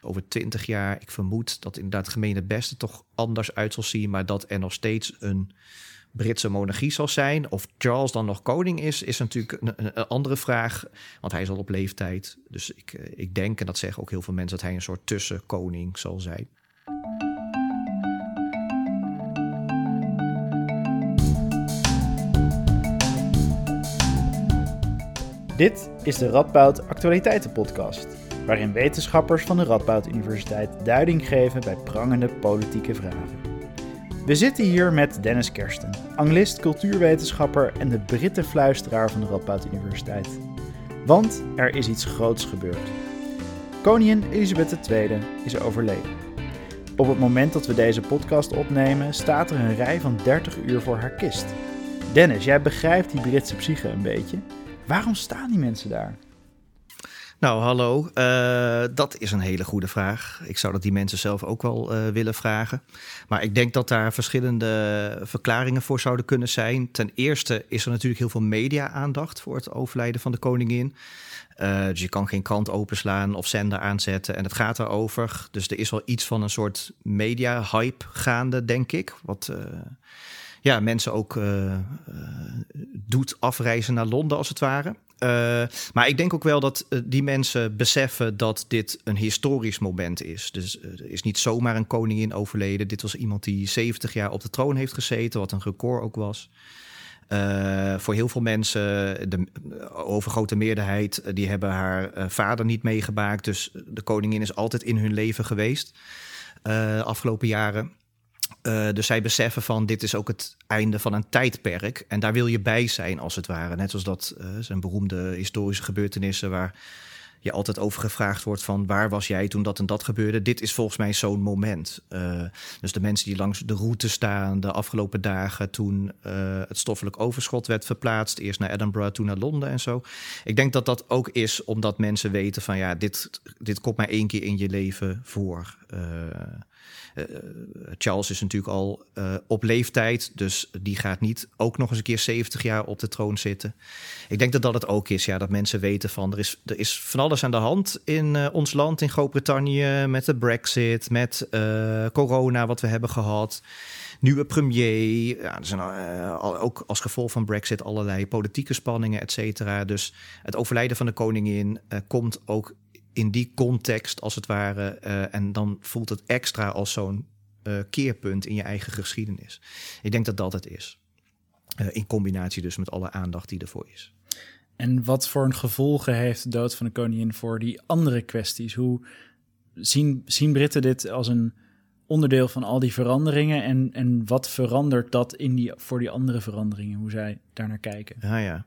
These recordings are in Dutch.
over twintig jaar, ik vermoed dat inderdaad het gemene beste toch anders uit zal zien, maar dat er nog steeds een Britse monarchie zal zijn. Of Charles dan nog koning is, is natuurlijk een, andere vraag. Want hij is al op leeftijd. Dus ik, eh, ik denk, en dat zeggen ook heel veel mensen, dat hij een soort tussenkoning zal zijn. Dit is de Radboud Actualiteitenpodcast, waarin wetenschappers van de Radboud Universiteit duiding geven bij prangende politieke vragen. We zitten hier met Dennis Kersten, anglist, cultuurwetenschapper en de Brittenfluisteraar van de Radboud Universiteit. Want er is iets groots gebeurd. Koningin Elisabeth II is overleden. Op het moment dat we deze podcast opnemen, staat er een rij van 30 uur voor haar kist. Dennis, jij begrijpt die Britse psyche een beetje. Waarom staan die mensen daar? Nou, hallo. Uh, dat is een hele goede vraag. Ik zou dat die mensen zelf ook wel uh, willen vragen. Maar ik denk dat daar verschillende verklaringen voor zouden kunnen zijn. Ten eerste is er natuurlijk heel veel media-aandacht voor het overlijden van de koningin. Uh, dus je kan geen krant openslaan of zender aanzetten en het gaat erover. Dus er is wel iets van een soort media-hype gaande, denk ik. Wat ja, mensen ook doet afreizen naar Londen, als het ware. Uh, maar ik denk ook wel dat die mensen beseffen dat dit een historisch moment is. Dus er is niet zomaar een koningin overleden. Dit was iemand die 70 jaar op de troon heeft gezeten, wat een record ook was. voor heel veel mensen, de overgrote meerderheid, die hebben haar vader niet meegemaakt. Dus de koningin is altijd in hun leven geweest. afgelopen jaren. Uh, dus zij beseffen van dit is ook het einde van een tijdperk. En daar wil je bij zijn, als het ware. Net zoals dat uh, zijn beroemde historische gebeurtenissen waar je altijd over gevraagd wordt van waar was jij toen dat en dat gebeurde. Dit is volgens mij zo'n moment. Uh, dus de mensen die langs de route staan de afgelopen dagen toen het stoffelijk overschot werd verplaatst. Eerst naar Edinburgh, toen naar Londen en zo. Ik denk dat dat ook is omdat mensen weten van ja, dit, dit komt maar één keer in je leven voor. Charles is natuurlijk al uh, op leeftijd, dus die gaat niet ook nog eens een keer 70 jaar op de troon zitten. Ik denk dat dat het ook is, ja, dat mensen weten van er is, er is van alles aan de hand in ons land, in Groot-Brittannië, met de Brexit, met corona wat we hebben gehad. Nieuwe premier, ja, er zijn ook als gevolg van Brexit allerlei politieke spanningen, et cetera. Dus het overlijden van de koningin komt ook in die context, als het ware. Uh, en dan voelt het extra als zo'n uh, keerpunt in je eigen geschiedenis. Ik denk dat dat het is. Uh, in combinatie dus met alle aandacht die ervoor is. En wat voor een gevolgen heeft de dood van de koningin voor die andere kwesties? Hoe zien, zien Britten dit als een onderdeel van al die veranderingen? En, en wat verandert dat in die, voor die andere veranderingen, hoe zij daar naar kijken? Ja, ja.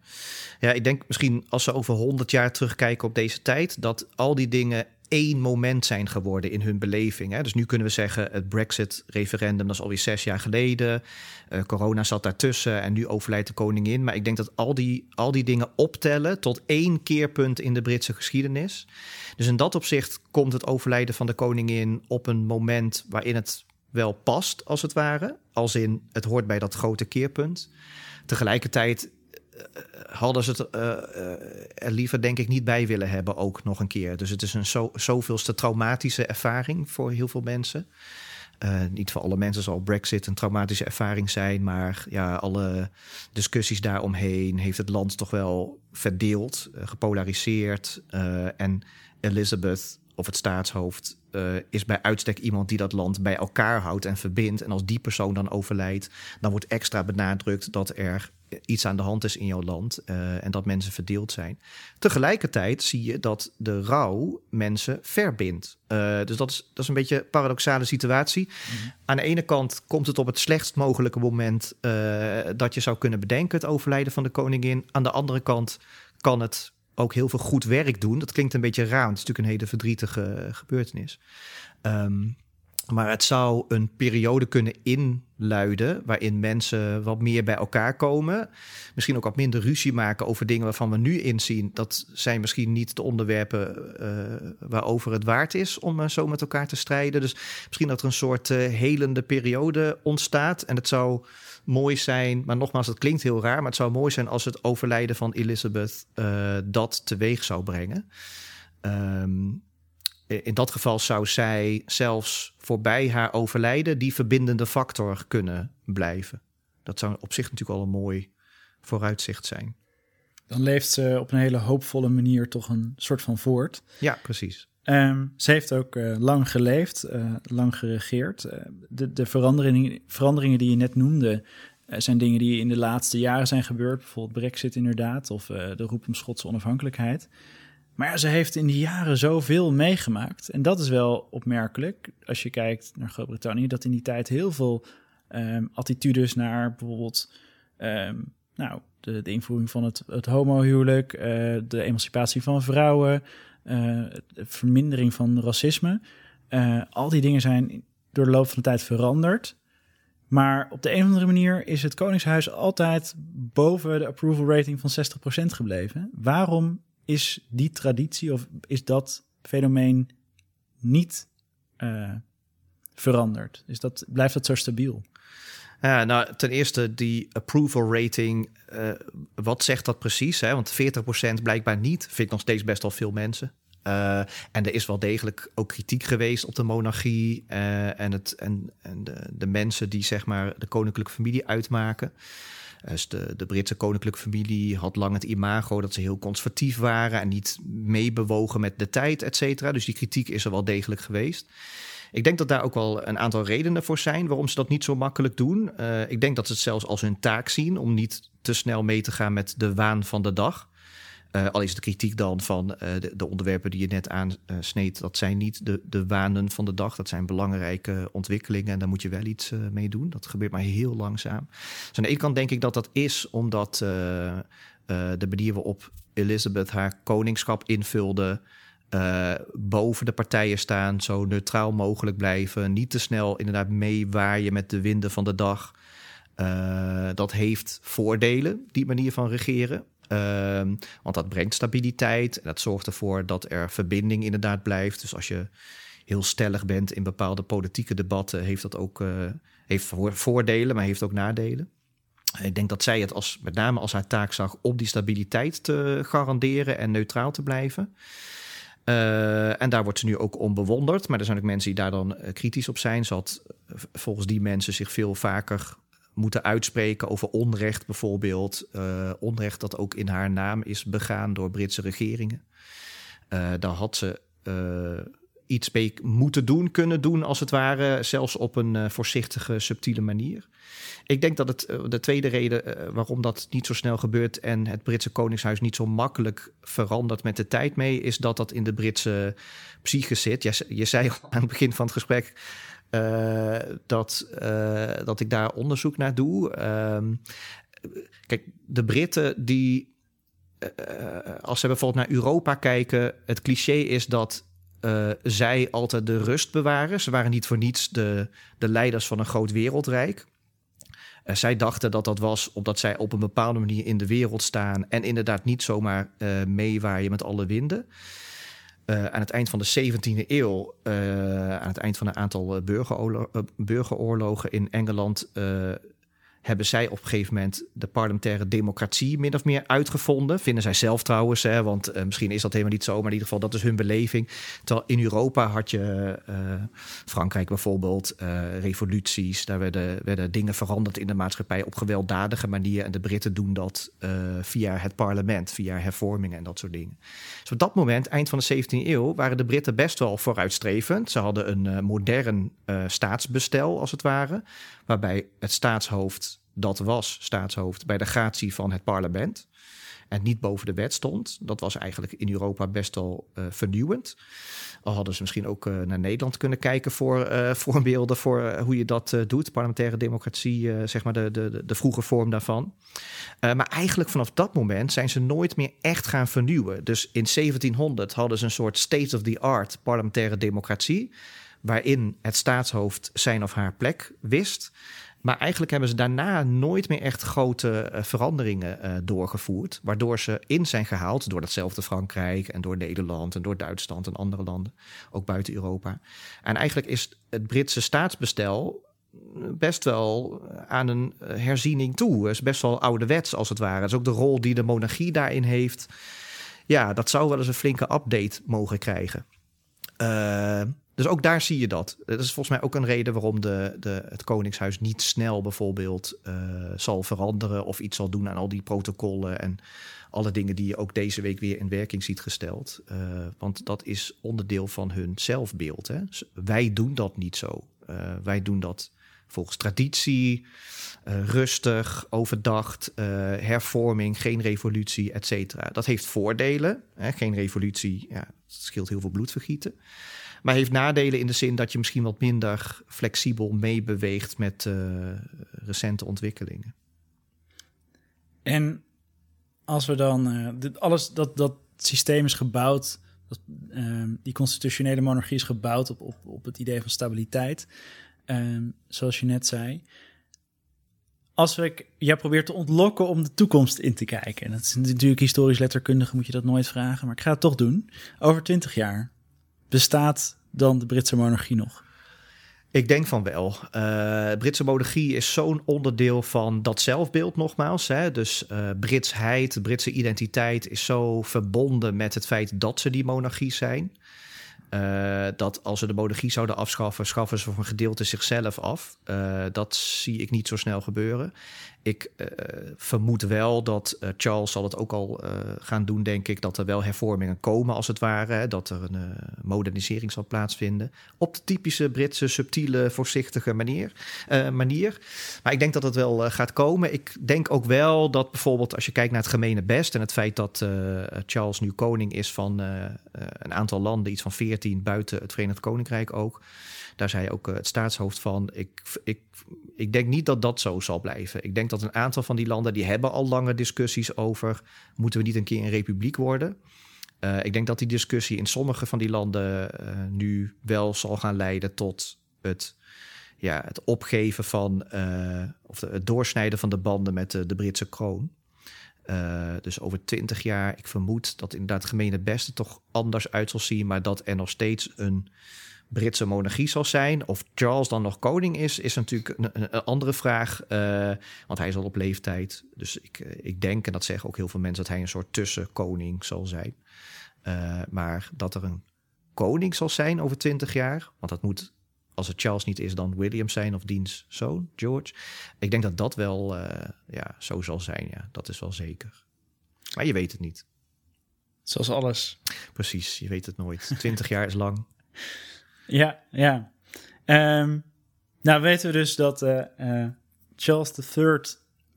ja, ik denk misschien als ze over honderd jaar terugkijken op deze tijd, dat al die dingen één moment zijn geworden in hun beleving. Hè. Dus nu kunnen we zeggen, het Brexit-referendum, dat is alweer zes jaar geleden. Uh, corona zat daartussen en nu overlijdt de koningin. Maar ik denk dat al die, al die dingen optellen tot één keerpunt in de Britse geschiedenis. Dus in dat opzicht komt het overlijden van de koningin op een moment waarin het wel past, als het ware. Als in, het hoort bij dat grote keerpunt. Tegelijkertijd eh, hadden ze het uh, er liever denk ik niet bij willen hebben ook nog een keer. Dus het is een zo, zoveelste traumatische ervaring voor heel veel mensen. Niet voor alle mensen zal Brexit een traumatische ervaring zijn, maar ja, alle discussies daaromheen heeft het land toch wel verdeeld, gepolariseerd. en Elizabeth of het staatshoofd uh, is bij uitstek iemand die dat land bij elkaar houdt en verbindt. En als die persoon dan overlijdt, dan wordt extra benadrukt dat er iets aan de hand is in jouw land uh, en dat mensen verdeeld zijn. Tegelijkertijd zie je dat de rouw mensen verbindt. Uh, dus dat is, dat is een beetje een paradoxale situatie. Mm-hmm. Aan de ene kant komt het op het slechtst mogelijke moment dat je zou kunnen bedenken, het overlijden van de koningin. Aan de andere kant kan het ook heel veel goed werk doen. Dat klinkt een beetje raar. Het is natuurlijk een hele verdrietige gebeurtenis. Um, maar het zou een periode kunnen inluiden waarin mensen wat meer bij elkaar komen. Misschien ook wat minder ruzie maken over dingen waarvan we nu inzien. Dat zijn misschien niet de onderwerpen uh, waarover het waard is om uh, zo met elkaar te strijden. Dus misschien dat er een soort uh, helende periode ontstaat. En het zou mooi zijn, maar nogmaals, het klinkt heel raar. Maar het zou mooi zijn als het overlijden van Elizabeth dat teweeg zou brengen. Um, in dat geval zou zij zelfs voorbij haar overlijden die verbindende factor kunnen blijven. Dat zou op zich natuurlijk al een mooi vooruitzicht zijn. Dan leeft ze op een hele hoopvolle manier toch een soort van voort. Ja, precies. Um, ze heeft ook uh, lang geleefd, uh, lang geregeerd. Uh, de, de veranderingen, veranderingen die je net noemde, zijn dingen die in de laatste jaren zijn gebeurd. Bijvoorbeeld Brexit inderdaad, of de roep om Schotse onafhankelijkheid. Maar ja, ze heeft in die jaren zoveel meegemaakt. En dat is wel opmerkelijk als je kijkt naar Groot-Brittannië, dat in die tijd heel veel um, attitudes naar bijvoorbeeld um, nou, de, de, invoering van het, het homohuwelijk, uh, de emancipatie van vrouwen, uh, de vermindering van racisme. Uh, al die dingen zijn door de loop van de tijd veranderd. Maar op de een of andere manier is het Koningshuis altijd boven de approval rating van 60% gebleven. Waarom is die traditie of is dat fenomeen niet uh, veranderd? Is dat, blijft dat zo stabiel? Ja, nou, ten eerste die approval rating. Uh, wat zegt dat precies? Hè? Want 40% blijkbaar niet. Vind ik nog steeds best wel veel mensen. Uh, en er is wel degelijk ook kritiek geweest op de monarchie en, het, en, en de, de, mensen die zeg maar de koninklijke familie uitmaken. Dus de, de Britse koninklijke familie had lang het imago dat ze heel conservatief waren en niet meebewogen met de tijd, et cetera. Dus die kritiek is er wel degelijk geweest. Ik denk dat daar ook wel een aantal redenen voor zijn waarom ze dat niet zo makkelijk doen. Uh, ik denk dat ze het zelfs als hun taak zien om niet te snel mee te gaan met de waan van de dag. Uh, al is de kritiek dan van uh, de, de, onderwerpen die je net aansneed, dat zijn niet de, de wanen van de dag. Dat zijn belangrijke ontwikkelingen en daar moet je wel iets uh, mee doen. Dat gebeurt maar heel langzaam. Dus aan de ene kant denk ik dat dat is omdat de manier waarop Elizabeth haar koningschap invulde, boven de partijen staan, zo neutraal mogelijk blijven, niet te snel inderdaad meewaaien met de winden van de dag. dat heeft voordelen, die manier van regeren. Um, want dat brengt stabiliteit. Dat zorgt ervoor dat er verbinding inderdaad blijft. Dus als je heel stellig bent in bepaalde politieke debatten, heeft dat ook uh, heeft voordelen, maar heeft ook nadelen. Ik denk dat zij het als, met name als haar taak zag om die stabiliteit te garanderen en neutraal te blijven. Uh, en daar wordt ze nu ook om bewonderd. Maar er zijn ook mensen die daar dan uh, kritisch op zijn. Ze had volgens die mensen zich veel vaker moeten uitspreken over onrecht bijvoorbeeld. Uh, onrecht dat ook in haar naam is begaan door Britse regeringen. Uh, daar had ze uh, iets mee moeten doen, kunnen doen als het ware, zelfs op een voorzichtige, subtiele manier. Ik denk dat het de tweede reden waarom dat niet zo snel gebeurt en het Britse Koningshuis niet zo makkelijk verandert met de tijd mee, is dat dat in de Britse psyche zit. Je, je zei al aan het begin van het gesprek uh, dat, uh, dat ik daar onderzoek naar doe. Uh, kijk, de Britten die, uh, als ze bijvoorbeeld naar Europa kijken, het cliché is dat zij altijd de rust bewaren. Ze waren niet voor niets de, de leiders van een groot wereldrijk. zij dachten dat dat was omdat zij op een bepaalde manier in de wereld staan en inderdaad niet zomaar meewaaien met alle winden. Uh, aan het eind van de 17e eeuw, uh, aan het eind van een aantal burgeroorlo burgeroorlogen in Engeland, hebben zij op een gegeven moment de parlementaire democratie min of meer uitgevonden. Vinden zij zelf trouwens, hè, want uh, misschien is dat helemaal niet zo, maar in ieder geval dat is hun beleving. Terwijl in Europa had je uh, Frankrijk bijvoorbeeld, uh, revoluties, daar werden, werden dingen veranderd in de maatschappij op gewelddadige manier. En de Britten doen dat via het parlement, via hervormingen en dat soort dingen. Dus op dat moment, eind van de 17e eeuw, waren de Britten best wel vooruitstrevend. Ze hadden een modern staatsbestel, als het ware, waarbij het staatshoofd dat was staatshoofd bij de gratie van het parlement. En niet boven de wet stond. Dat was eigenlijk in Europa best wel uh, vernieuwend. Al hadden ze misschien ook uh, naar Nederland kunnen kijken voor uh, voorbeelden voor hoe je dat doet. Parlementaire democratie, zeg maar de, de, de vroege vorm daarvan. maar eigenlijk vanaf dat moment zijn ze nooit meer echt gaan vernieuwen. Dus in 1700 hadden ze een soort state-of-the-art parlementaire democratie. Waarin het staatshoofd zijn of haar plek wist. Maar eigenlijk hebben ze daarna nooit meer echt grote uh, veranderingen uh, doorgevoerd. Waardoor ze in zijn gehaald door datzelfde Frankrijk en door Nederland en door Duitsland en andere landen, ook buiten Europa. En eigenlijk is het Britse staatsbestel best wel aan een herziening toe. Het is best wel ouderwets als het ware. Dat is ook de rol die de monarchie daarin heeft. Ja, dat zou wel eens een flinke update mogen krijgen. Uh, dus ook daar zie je dat. Dat is volgens mij ook een reden waarom de, de, het Koningshuis niet snel bijvoorbeeld uh, zal veranderen of iets zal doen aan al die protocollen en alle dingen die je ook deze week weer in werking ziet gesteld. Uh, want dat is onderdeel van hun zelfbeeld. Hè? Wij doen dat niet zo. Uh, wij doen dat volgens traditie, rustig, overdacht, hervorming, geen revolutie, et cetera. Dat heeft voordelen. Hè? Geen revolutie, ja, scheelt heel veel bloedvergieten. Maar heeft nadelen in de zin dat je misschien wat minder flexibel meebeweegt met uh, recente ontwikkelingen. En als we dan dit alles dat dat systeem is gebouwd, dat, die constitutionele monarchie is gebouwd op, op, op het idee van stabiliteit, ehm, zoals je net zei. Als we, jij probeert te ontlokken om de toekomst in te kijken. En dat is natuurlijk historisch letterkundige, moet je dat nooit vragen. Maar ik ga het toch doen. Over twintig jaar bestaat dan de Britse monarchie nog? Ik denk van wel. De Britse monarchie is zo'n onderdeel van dat zelfbeeld nogmaals. Hè? Dus uh, Britsheid, Britse identiteit is zo verbonden met het feit dat ze die monarchie zijn. Uh, dat als ze de monarchie zouden afschaffen, schaffen ze voor een gedeelte zichzelf af. Uh, dat zie ik niet zo snel gebeuren. Ik uh, vermoed wel dat Charles zal het ook al gaan doen, denk ik, dat er wel hervormingen komen als het ware. Dat er een modernisering zal plaatsvinden. Op de typische Britse, subtiele, voorzichtige manier. manier. Maar ik denk dat het wel gaat komen. Ik denk ook wel dat bijvoorbeeld als je kijkt naar het gemene best en het feit dat Charles nu koning is van een aantal landen, iets van 14 buiten het Verenigd Koninkrijk ook. Daar zei ook uh, het staatshoofd van. Ik, ik, ik denk niet dat dat zo zal blijven. Ik denk dat een aantal van die landen die hebben al lange discussies over moeten we niet een keer een republiek worden. Uh, ik denk dat die discussie in sommige van die landen uh, nu wel zal gaan leiden tot het, ja, het opgeven van of het doorsnijden van de banden met de Britse kroon. Uh, dus over twintig jaar, ik vermoed dat inderdaad gemene beste toch anders uit zal zien, maar dat er nog steeds een Britse monarchie zal zijn. Of Charles dan nog koning is, is natuurlijk een, andere vraag. Uh, want hij is al op leeftijd. Dus ik, uh, ik denk, en dat zeggen ook heel veel mensen, dat hij een soort tussenkoning zal zijn. maar dat er een koning zal zijn over twintig jaar, want dat moet als het Charles niet is, dan William zijn of diens zoon, George. Ik denk dat dat wel uh, ja, zo zal zijn. Ja, dat is wel zeker. Maar je weet het niet. Zoals alles. Precies, je weet het nooit. Twintig jaar is lang. Ja, ja. Um, nou weten we dus dat uh, uh, Charles III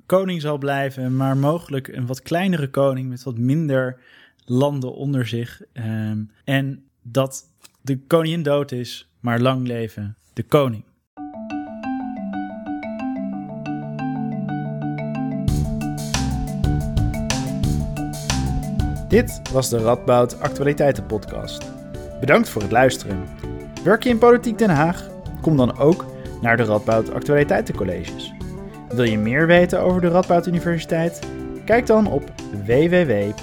koning zal blijven, maar mogelijk een wat kleinere koning met wat minder landen onder zich. Um, en dat de koningin dood is, maar lang leven de koning. Dit was de Radboud Actualiteiten Podcast. Bedankt voor het luisteren. Werk je in Politiek Den Haag? Kom dan ook naar de Radboud Actualiteitencolleges. Wil je meer weten over de Radboud Universiteit? Kijk dan op www.ru.nl.